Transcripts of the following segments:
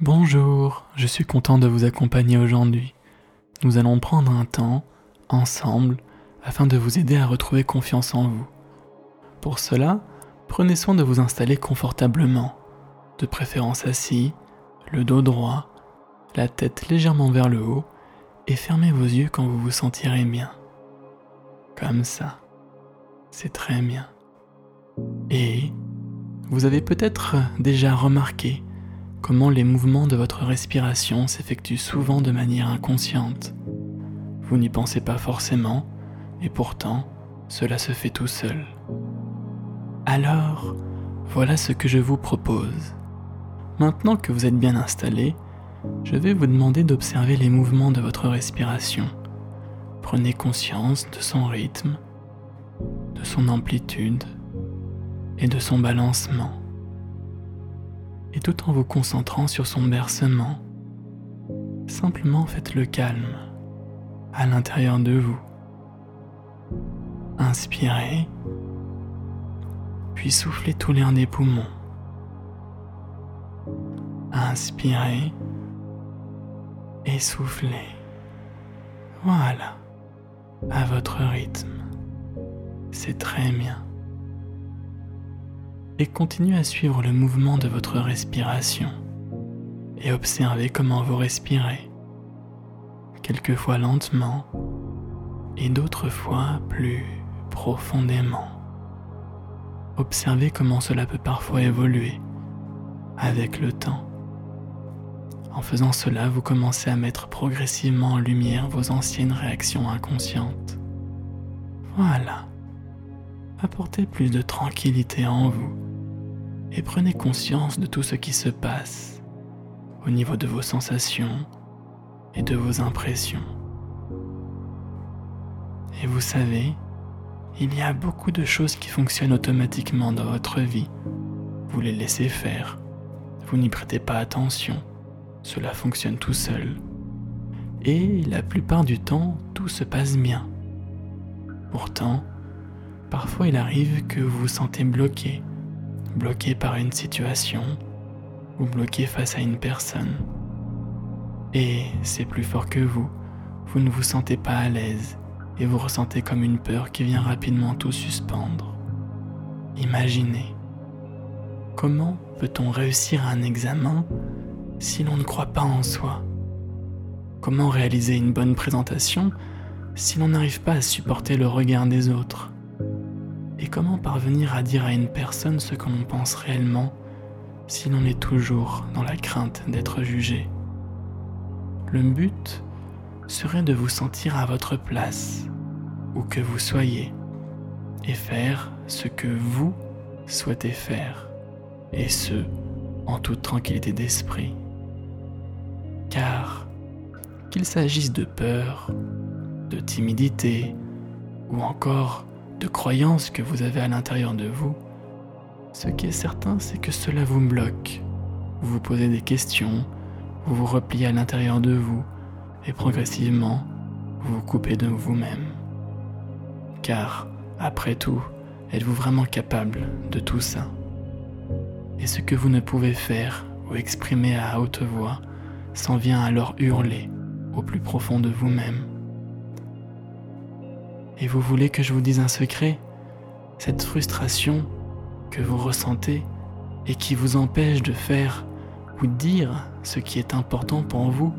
Bonjour, je suis content de vous accompagner aujourd'hui. Nous allons prendre un temps, ensemble, afin de vous aider à retrouver confiance en vous. Pour cela, prenez soin de vous installer confortablement, de préférence assis, le dos droit, la tête légèrement vers le haut, et fermez vos yeux quand vous vous sentirez bien. Comme ça. C'est très bien. Et vous avez peut-être déjà remarqué comment les mouvements de votre respiration s'effectuent souvent de manière inconsciente. Vous n'y pensez pas forcément, et pourtant, cela se fait tout seul. Alors, voilà ce que je vous propose. Maintenant que vous êtes bien installé, je vais vous demander d'observer les mouvements de votre respiration. Prenez conscience de son rythme, de son amplitude et de son balancement. Et tout en vous concentrant sur son bercement, simplement faites le calme à l'intérieur de vous. Inspirez, puis soufflez tout l'air des poumons. Inspirez et soufflez. Voilà, à votre rythme. C'est très bien. Et continuez à suivre le mouvement de votre respiration et observez comment vous respirez. Quelquefois lentement et d'autres fois plus profondément. Observez comment cela peut parfois évoluer avec le temps. En faisant cela, vous commencez à mettre progressivement en lumière vos anciennes réactions inconscientes. Voilà. Apportez plus de tranquillité en vous et prenez conscience de tout ce qui se passe au niveau de vos sensations et de vos impressions. Et vous savez, il y a beaucoup de choses qui fonctionnent automatiquement dans votre vie. Vous les laissez faire. Vous n'y prêtez pas attention. Cela fonctionne tout seul. Et la plupart du temps, tout se passe bien. Pourtant, parfois il arrive que vous vous sentez bloqué, bloqué par une situation ou bloqué face à une personne. Et c'est plus fort que vous, vous ne vous sentez pas à l'aise et vous ressentez comme une peur qui vient rapidement tout suspendre. Imaginez, comment peut-on réussir un examen si l'on ne croit pas en soi? Comment réaliser une bonne présentation si l'on n'arrive pas à supporter le regard des autres? Et comment parvenir à dire à une personne ce que l'on pense réellement si l'on est toujours dans la crainte d'être jugé? Le but serait de vous sentir à votre place, où que vous soyez, et faire ce que vous souhaitez faire, et ce, en toute tranquillité d'esprit. Car, qu'il s'agisse de peur, de timidité, ou encore de croyances que vous avez à l'intérieur de vous, ce qui est certain, c'est que cela vous bloque. Vous vous posez des questions, vous vous repliez à l'intérieur de vous, et progressivement, vous vous coupez de vous-même. Car, après tout, êtes-vous vraiment capable de tout ça? Et ce que vous ne pouvez faire ou exprimer à haute voix s'en vient alors hurler au plus profond de vous-même. Et vous voulez que je vous dise un secret? Cette frustration que vous ressentez et qui vous empêche de faire ou dire ce qui est important pour vous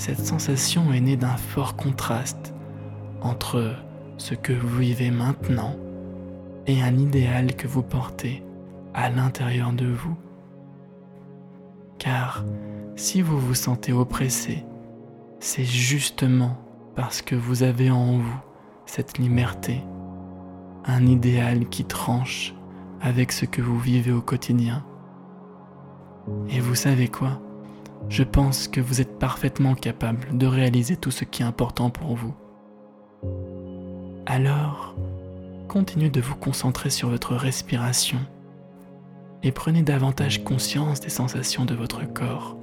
cette sensation est née d'un fort contraste entre ce que vous vivez maintenant et un idéal que vous portez à l'intérieur de vous. Car si vous vous sentez oppressé, c'est justement parce que vous avez en vous cette liberté, un idéal qui tranche avec ce que vous vivez au quotidien. Et vous savez quoi? Je pense que vous êtes parfaitement capable de réaliser tout ce qui est important pour vous. Alors, continuez de vous concentrer sur votre respiration et prenez davantage conscience des sensations de votre corps,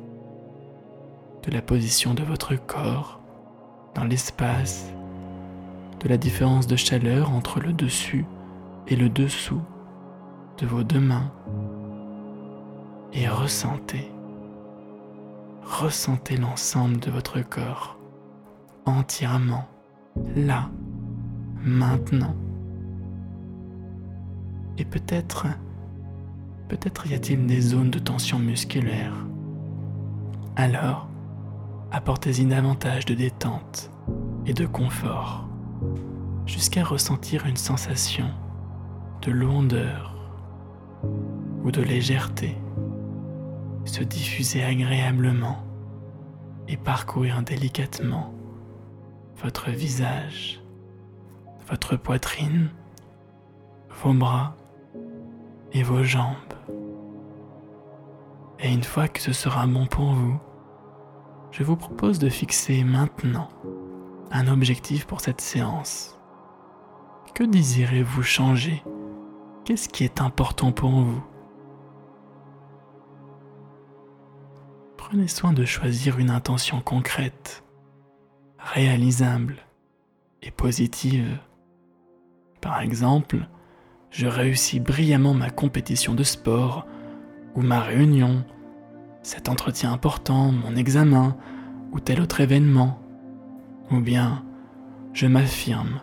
de la position de votre corps dans l'espace, de la différence de chaleur entre le dessus et le dessous de vos deux mains et ressentez ressentez l'ensemble de votre corps entièrement, là, maintenant. Et peut-être, peut-être y a-t-il des zones de tension musculaire. Alors, apportez-y davantage de détente et de confort, jusqu'à ressentir une sensation de lourdeur ou de légèreté se diffuser agréablement et parcourir délicatement votre visage, votre poitrine, vos bras et vos jambes. Et une fois que ce sera bon pour vous, je vous propose de fixer maintenant un objectif pour cette séance. Que désirez-vous changer? Qu'est-ce qui est important pour vous? Prenez soin de choisir une intention concrète, réalisable et positive. Par exemple, je réussis brillamment ma compétition de sport ou ma réunion, cet entretien important, mon examen ou tel autre événement. Ou bien, je m'affirme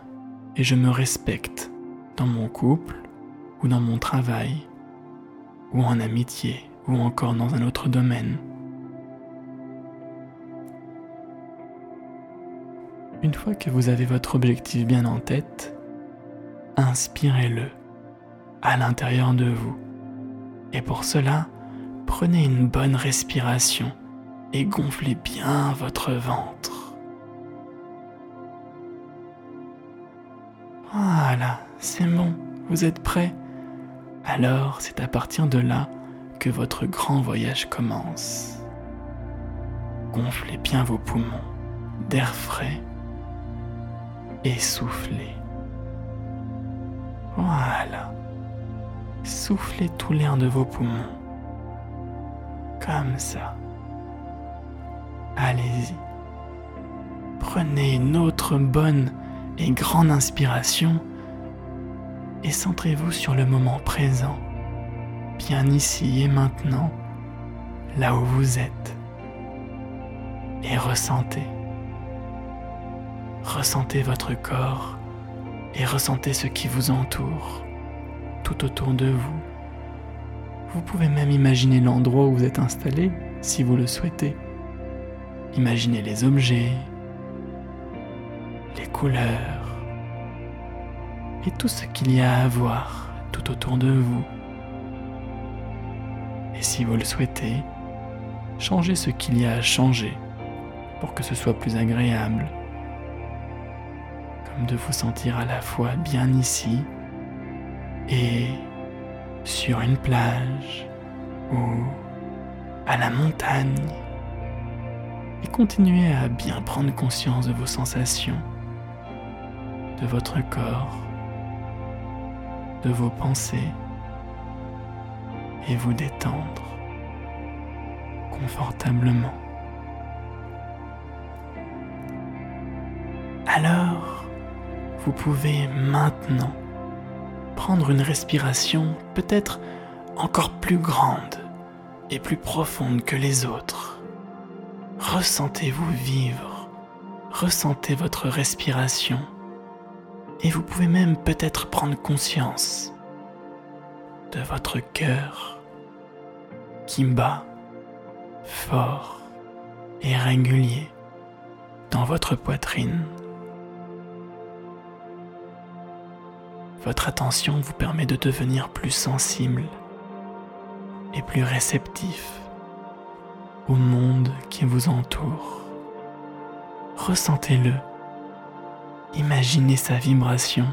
et je me respecte dans mon couple ou dans mon travail ou en amitié ou encore dans un autre domaine. Une fois que vous avez votre objectif bien en tête, inspirez-le à l'intérieur de vous. Et pour cela, prenez une bonne respiration et gonflez bien votre ventre. Voilà, c'est bon, vous êtes prêt Alors c'est à partir de là que votre grand voyage commence. Gonflez bien vos poumons d'air frais et soufflez. Voilà. Soufflez tout l'air de vos poumons. Comme ça. Allez-y. Prenez une autre bonne et grande inspiration et centrez-vous sur le moment présent, bien ici et maintenant, là où vous êtes. Et ressentez. Ressentez votre corps et ressentez ce qui vous entoure, tout autour de vous. Vous pouvez même imaginer l'endroit où vous êtes installé si vous le souhaitez. Imaginez les objets, les couleurs et tout ce qu'il y a à voir tout autour de vous. Et si vous le souhaitez, changez ce qu'il y a à changer pour que ce soit plus agréable de vous sentir à la fois bien ici et sur une plage ou à la montagne. Et continuez à bien prendre conscience de vos sensations, de votre corps, de vos pensées et vous détendre confortablement. Alors, vous pouvez maintenant prendre une respiration peut-être encore plus grande et plus profonde que les autres. Ressentez-vous vivre, ressentez votre respiration et vous pouvez même peut-être prendre conscience de votre cœur qui bat fort et régulier dans votre poitrine. Votre attention vous permet de devenir plus sensible et plus réceptif au monde qui vous entoure. Ressentez-le. Imaginez sa vibration.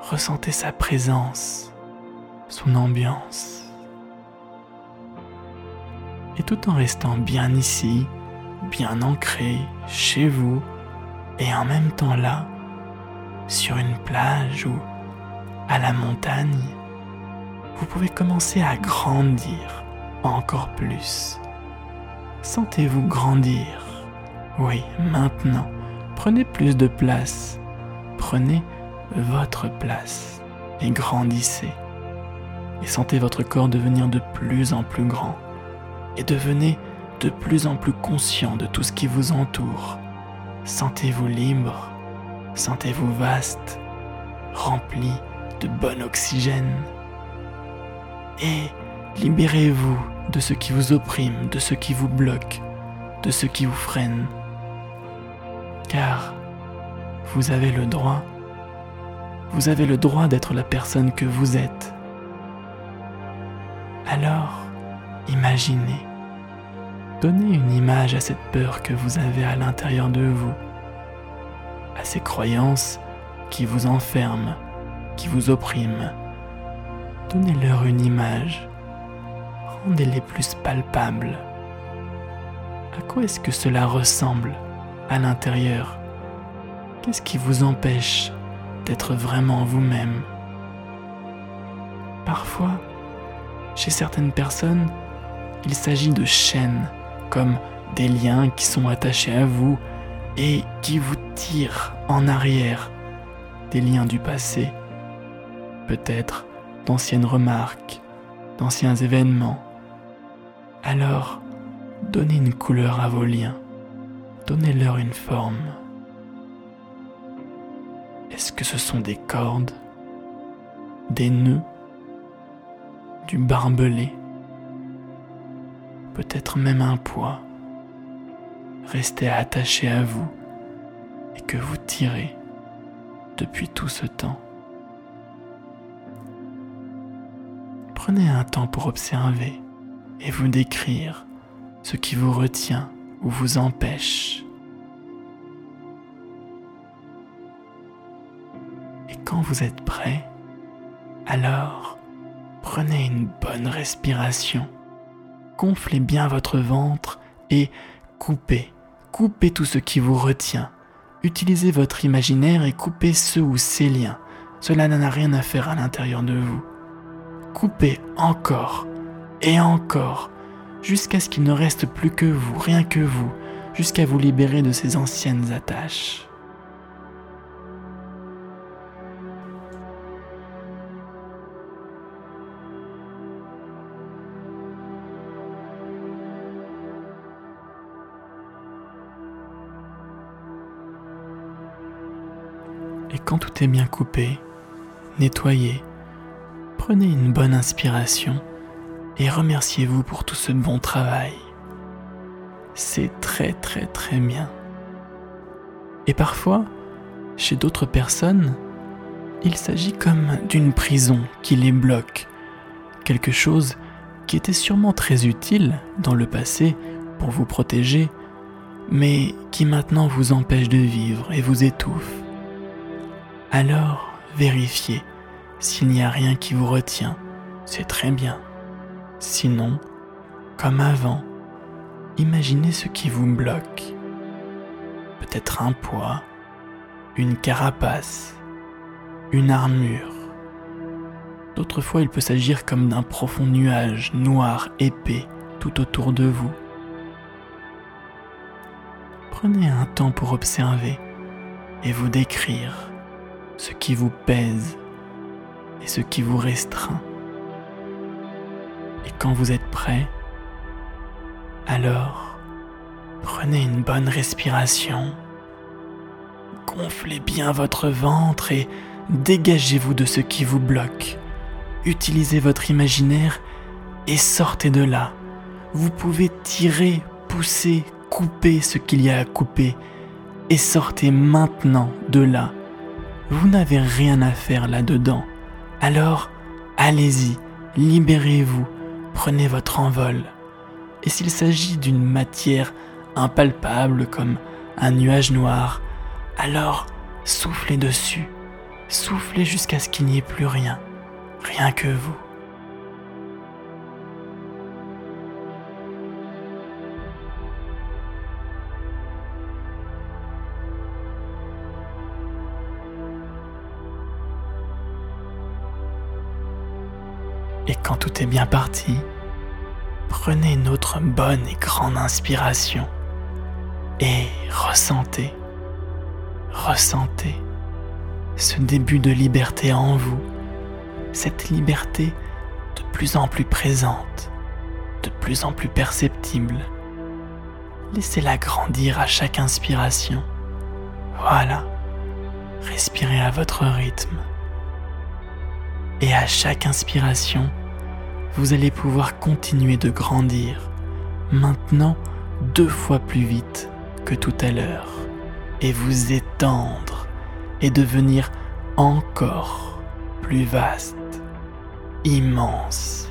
Ressentez sa présence, son ambiance. Et tout en restant bien ici, bien ancré chez vous, et en même temps là, sur une plage ou à la montagne, vous pouvez commencer à grandir encore plus. Sentez-vous grandir. Oui, maintenant, prenez plus de place. Prenez votre place et grandissez. Et sentez votre corps devenir de plus en plus grand. Et devenez de plus en plus conscient de tout ce qui vous entoure. Sentez-vous libre, sentez-vous vaste, rempli de bon oxygène. Et libérez-vous de ce qui vous opprime, de ce qui vous bloque, de ce qui vous freine. Car vous avez le droit, vous avez le droit d'être la personne que vous êtes. Alors, imaginez, donnez une image à cette peur que vous avez à l'intérieur de vous, à ces croyances qui vous enferment, qui vous oppriment. Donnez-leur une image, rendez-les plus palpables. À quoi est-ce que cela ressemble? À l'intérieur. Qu'est-ce qui vous empêche d'être vraiment vous-même? Parfois, chez certaines personnes, il s'agit de chaînes, comme des liens qui sont attachés à vous et qui vous tirent en arrière, des liens du passé, peut-être d'anciennes remarques, d'anciens événements. Alors, donnez une couleur à vos liens, donnez-leur une forme. Est-ce que ce sont des cordes, des nœuds, du barbelé, peut-être même un poids, resté attaché à vous et que vous tirez depuis tout ce temps. Prenez un temps pour observer et vous décrire ce qui vous retient ou vous empêche. Et quand vous êtes prêt, alors prenez une bonne respiration, gonflez bien votre ventre et coupez, coupez tout ce qui vous retient. Utilisez votre imaginaire et coupez ce ou ces liens. Cela n'a rien à faire à l'intérieur de vous. Coupez encore et encore jusqu'à ce qu'il ne reste plus que vous, rien que vous, jusqu'à vous libérer de ces anciennes attaches. Et quand tout est bien coupé, nettoyé, prenez une bonne inspiration et remerciez-vous pour tout ce bon travail. C'est très très très bien. Et parfois, chez d'autres personnes, il s'agit comme d'une prison qui les bloque, quelque chose qui était sûrement très utile dans le passé pour vous protéger, mais qui maintenant vous empêche de vivre et vous étouffe. Alors, vérifiez s'il n'y a rien qui vous retient, c'est très bien. Sinon, comme avant, imaginez ce qui vous bloque. Peut-être un poids, une carapace, une armure. D'autres fois, il peut s'agir comme d'un profond nuage noir, épais, tout autour de vous. Prenez un temps pour observer et vous décrire ce qui vous pèse et ce qui vous restreint. Quand vous êtes prêt, alors prenez une bonne respiration, gonflez bien votre ventre et dégagez-vous de ce qui vous bloque. Utilisez votre imaginaire et sortez de là. Vous pouvez tirer, pousser, couper ce qu'il y a à couper et sortez maintenant de là. Vous n'avez rien à faire là-dedans. Alors, allez-y, libérez-vous, prenez votre envol. Et s'il s'agit d'une matière impalpable comme un nuage noir, alors soufflez dessus, soufflez jusqu'à ce qu'il n'y ait plus rien, rien que vous. Et quand tout est bien parti, prenez une autre bonne et grande inspiration et ressentez, ressentez ce début de liberté en vous, cette liberté de plus en plus présente, de plus en plus perceptible, Laissez-la grandir à chaque inspiration. Voilà. Respirez à votre rythme. Et à chaque inspiration, vous allez pouvoir continuer de grandir, maintenant deux fois plus vite que tout à l'heure, et vous étendre et devenir encore plus vaste, immense.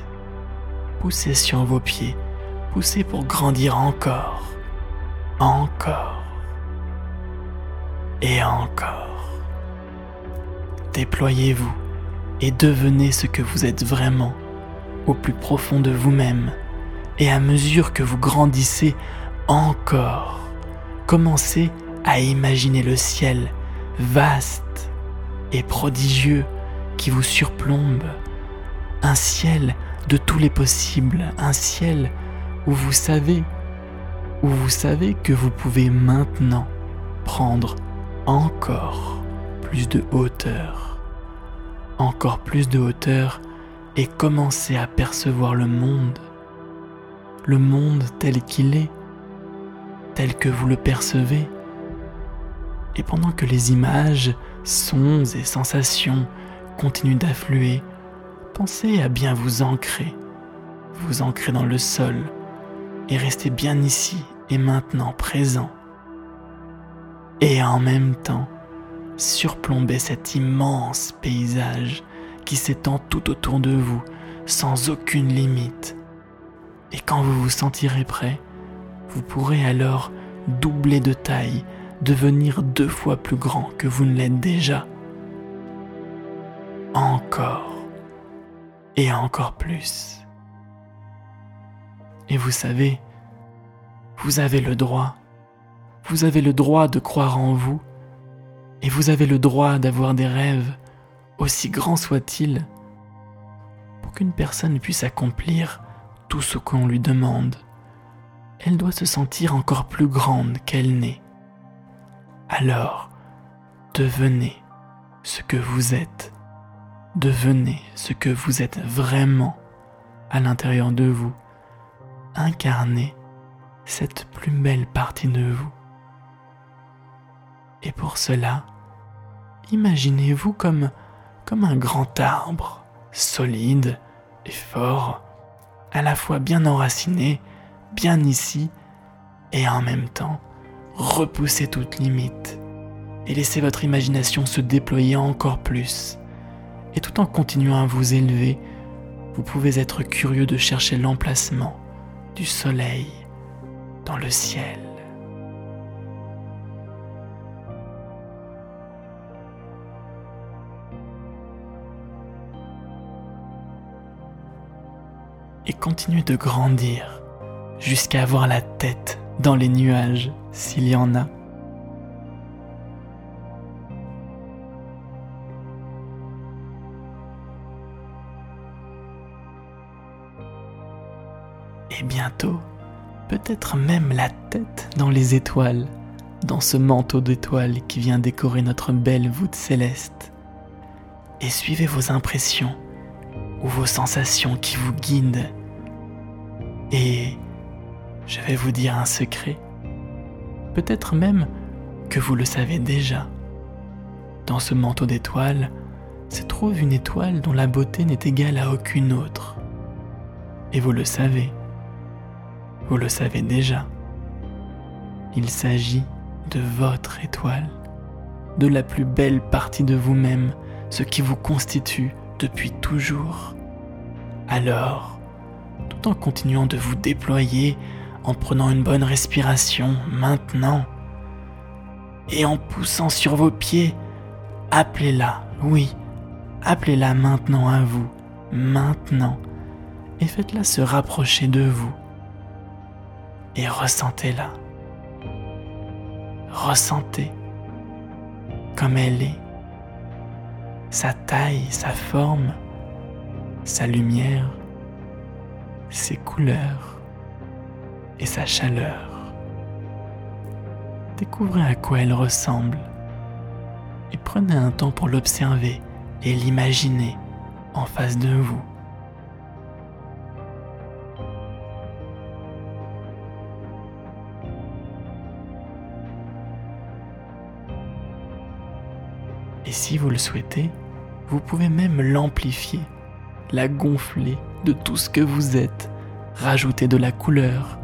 Poussez sur vos pieds, poussez pour grandir encore, encore et encore. Déployez-vous et devenez ce que vous êtes vraiment au plus profond de vous-même. Et à mesure que vous grandissez encore, commencez à imaginer le ciel vaste et prodigieux qui vous surplombe. Un ciel de tous les possibles, un ciel où vous savez, où vous savez que vous pouvez maintenant prendre encore plus de hauteur, encore plus de hauteur et commencer à percevoir le monde, le monde tel qu'il est, tel que vous le percevez. Et pendant que les images, sons et sensations continuent d'affluer, pensez à bien vous ancrer, vous ancrer dans le sol et rester bien ici et maintenant présent. Et en même temps, surplomber cet immense paysage qui s'étend tout autour de vous, sans aucune limite. Et quand vous vous sentirez prêt, vous pourrez alors doubler de taille, devenir deux fois plus grand que vous ne l'êtes déjà. Encore et encore plus. Et vous savez, vous avez le droit, vous avez le droit de croire en vous, et vous avez le droit d'avoir des rêves aussi grand soit-il, pour qu'une personne puisse accomplir tout ce qu'on lui demande, elle doit se sentir encore plus grande qu'elle n'est. Alors, devenez ce que vous êtes. Devenez ce que vous êtes vraiment à l'intérieur de vous. Incarnez cette plus belle partie de vous. Et pour cela, imaginez-vous comme comme un grand arbre, solide et fort, à la fois bien enraciné, bien ici, et en même temps repoussez toute limite, et laissez votre imagination se déployer encore plus. Et tout en continuant à vous élever, vous pouvez être curieux de chercher l'emplacement du soleil dans le ciel. Et continuez de grandir jusqu'à avoir la tête dans les nuages s'il y en a. Et bientôt, peut-être même la tête dans les étoiles, dans ce manteau d'étoiles qui vient décorer notre belle voûte céleste. Et suivez vos impressions ou vos sensations qui vous guident. Et je vais vous dire un secret, peut-être même que vous le savez déjà. Dans ce manteau d'étoiles se trouve une étoile dont la beauté n'est égale à aucune autre. Et vous le savez, vous le savez déjà. Il s'agit de votre étoile, de la plus belle partie de vous-même, ce qui vous constitue depuis toujours. Alors, tout en continuant de vous déployer, en prenant une bonne respiration maintenant, et en poussant sur vos pieds, appelez-la, oui, appelez-la maintenant à vous, maintenant, et faites-la se rapprocher de vous. Et ressentez-la. Ressentez comme elle est sa taille, sa forme, sa lumière, ses couleurs et sa chaleur. Découvrez à quoi elle ressemble et prenez un temps pour l'observer et l'imaginer en face de vous. Et si vous le souhaitez, vous pouvez même l'amplifier la gonfler de tout ce que vous êtes, rajouter de la couleur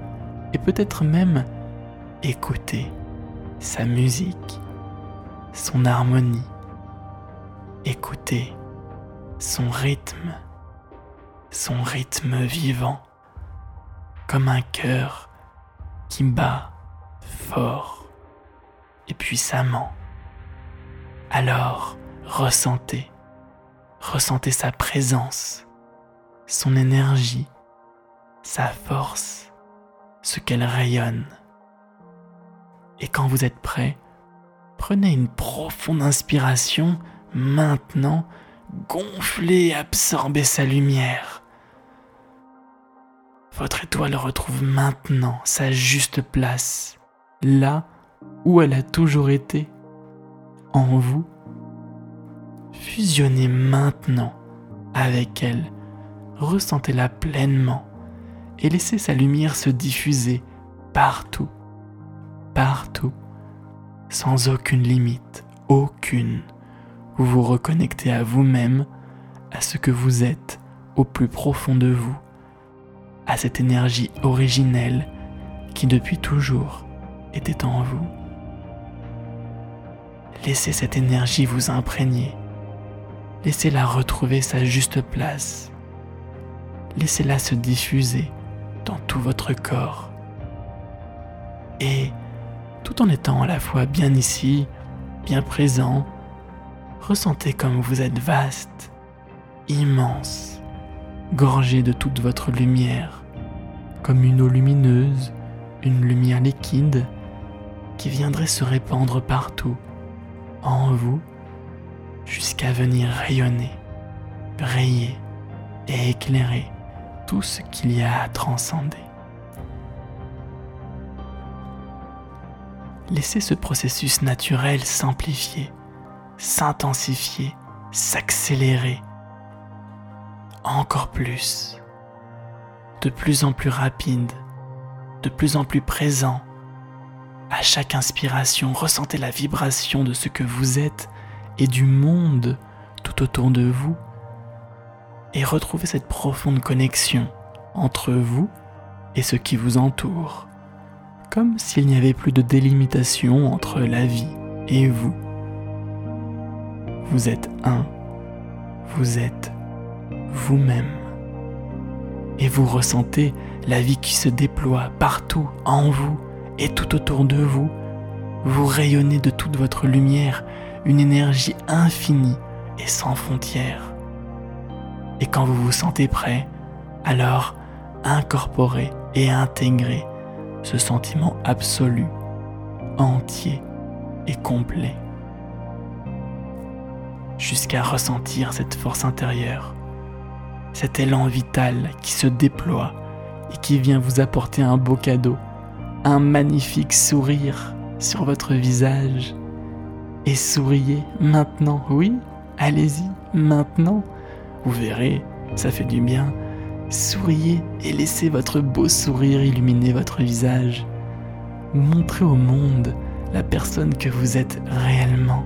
et peut-être même écouter sa musique, son harmonie, écouter son rythme, son rythme vivant, comme un cœur qui bat fort et puissamment. Alors, ressentez, ressentez sa présence, son énergie, sa force, ce qu'elle rayonne. Et quand vous êtes prêt, prenez une profonde inspiration maintenant, gonflez et absorbez sa lumière. Votre étoile retrouve maintenant sa juste place, là où elle a toujours été, en vous. Fusionnez maintenant avec elle, ressentez-la pleinement et laissez sa lumière se diffuser partout, partout, sans aucune limite, aucune. Vous vous reconnectez à vous-même, à ce que vous êtes au plus profond de vous, à cette énergie originelle qui depuis toujours était en vous. Laissez cette énergie vous imprégner. Laissez-la retrouver sa juste place. Laissez-la se diffuser dans tout votre corps. Et tout en étant à la fois bien ici, bien présent, ressentez comme vous êtes vaste, immense, gorgé de toute votre lumière, comme une eau lumineuse, une lumière liquide qui viendrait se répandre partout, en vous, jusqu'à venir rayonner, briller et éclairer tout ce qu'il y a à transcender. Laissez ce processus naturel s'amplifier, s'intensifier, s'accélérer encore plus, de plus en plus rapide, de plus en plus présent. À chaque inspiration, ressentez la vibration de ce que vous êtes et du monde tout autour de vous et retrouvez cette profonde connexion entre vous et ce qui vous entoure, comme s'il n'y avait plus de délimitation entre la vie et vous. Vous êtes un, vous êtes vous-même, et vous ressentez la vie qui se déploie partout en vous et tout autour de vous. Vous rayonnez de toute votre lumière une énergie infinie et sans frontières. Et quand vous vous sentez prêt, alors incorporez et intégrez ce sentiment absolu, entier et complet, jusqu'à ressentir cette force intérieure, cet élan vital qui se déploie et qui vient vous apporter un beau cadeau, un magnifique sourire sur votre visage. Et souriez maintenant, oui, allez-y, maintenant. Vous verrez, ça fait du bien. Souriez et laissez votre beau sourire illuminer votre visage. Montrez au monde la personne que vous êtes réellement.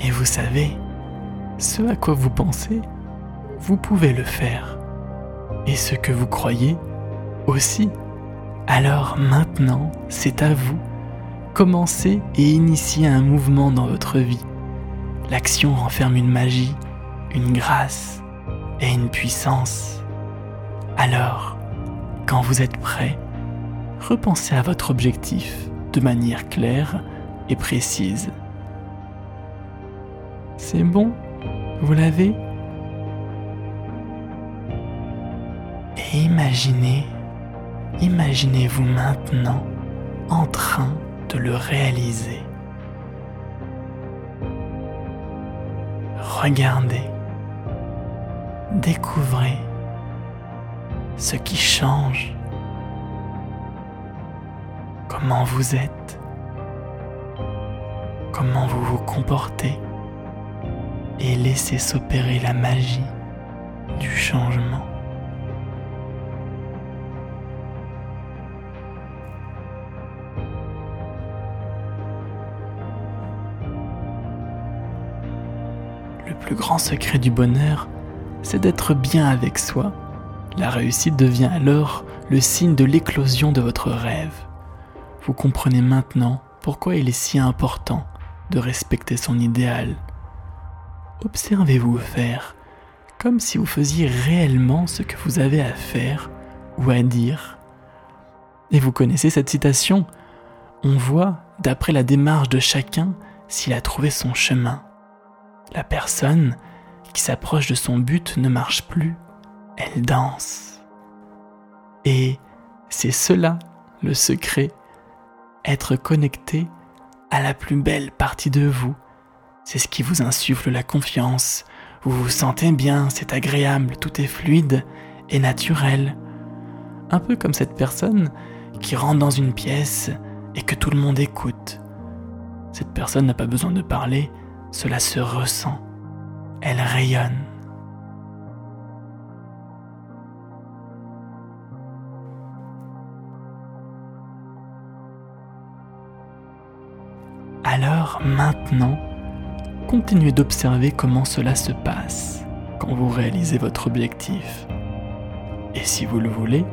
Et vous savez, ce à quoi vous pensez, vous pouvez le faire. Et ce que vous croyez, aussi. Alors maintenant, c'est à vous. Commencez et initiez un mouvement dans votre vie. L'action renferme une magie, une grâce et une puissance. Alors, quand vous êtes prêt, repensez à votre objectif de manière claire et précise. C'est bon? Vous l'avez? Et imaginez Imaginez-vous maintenant en train de le réaliser. Regardez, découvrez ce qui change, comment vous êtes, comment vous vous comportez et laissez s'opérer la magie du changement. Le plus grand secret du bonheur, c'est d'être bien avec soi. La réussite devient alors le signe de l'éclosion de votre rêve. Vous comprenez maintenant pourquoi il est si important de respecter son idéal. Observez-vous faire comme si vous faisiez réellement ce que vous avez à faire ou à dire. Et vous connaissez cette citation? On voit, d'après la démarche de chacun, s'il a trouvé son chemin. La personne qui s'approche de son but ne marche plus, elle danse. Et c'est cela le secret, être connecté à la plus belle partie de vous. C'est ce qui vous insuffle la confiance. Vous vous sentez bien, c'est agréable, tout est fluide et naturel. Un peu comme cette personne qui rentre dans une pièce et que tout le monde écoute. Cette personne n'a pas besoin de parler, cela se ressent. Elle rayonne. Alors maintenant, continuez d'observer comment cela se passe quand vous réalisez votre objectif. Et si vous le voulez,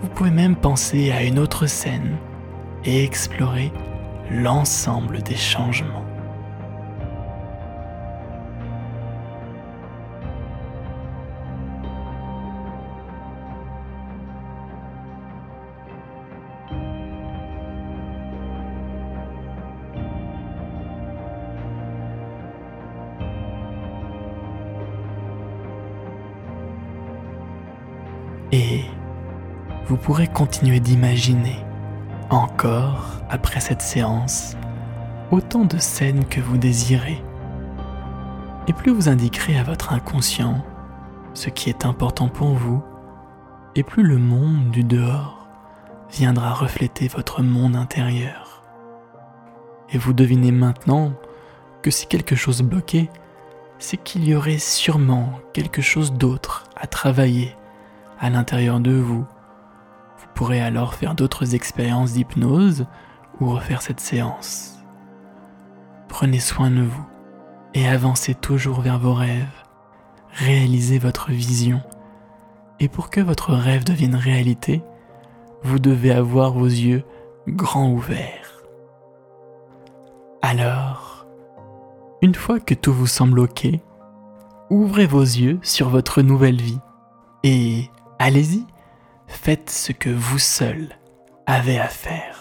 vous pouvez même penser à une autre scène et explorer l'ensemble des changements. Pourrez continuer d'imaginer encore après cette séance autant de scènes que vous désirez. Et plus vous indiquerez à votre inconscient ce qui est important pour vous, et plus le monde du dehors viendra refléter votre monde intérieur. Et vous devinez maintenant que si quelque chose bloquait, c'est qu'il y aurait sûrement quelque chose d'autre à travailler à l'intérieur de vous. Vous pourrez alors faire d'autres expériences d'hypnose ou refaire cette séance. Prenez soin de vous et avancez toujours vers vos rêves. Réalisez votre vision. Et pour que votre rêve devienne réalité, vous devez avoir vos yeux grands ouverts. Alors, une fois que tout vous semble ok, ouvrez vos yeux sur votre nouvelle vie et Allez-y, faites ce que vous seul avez à faire.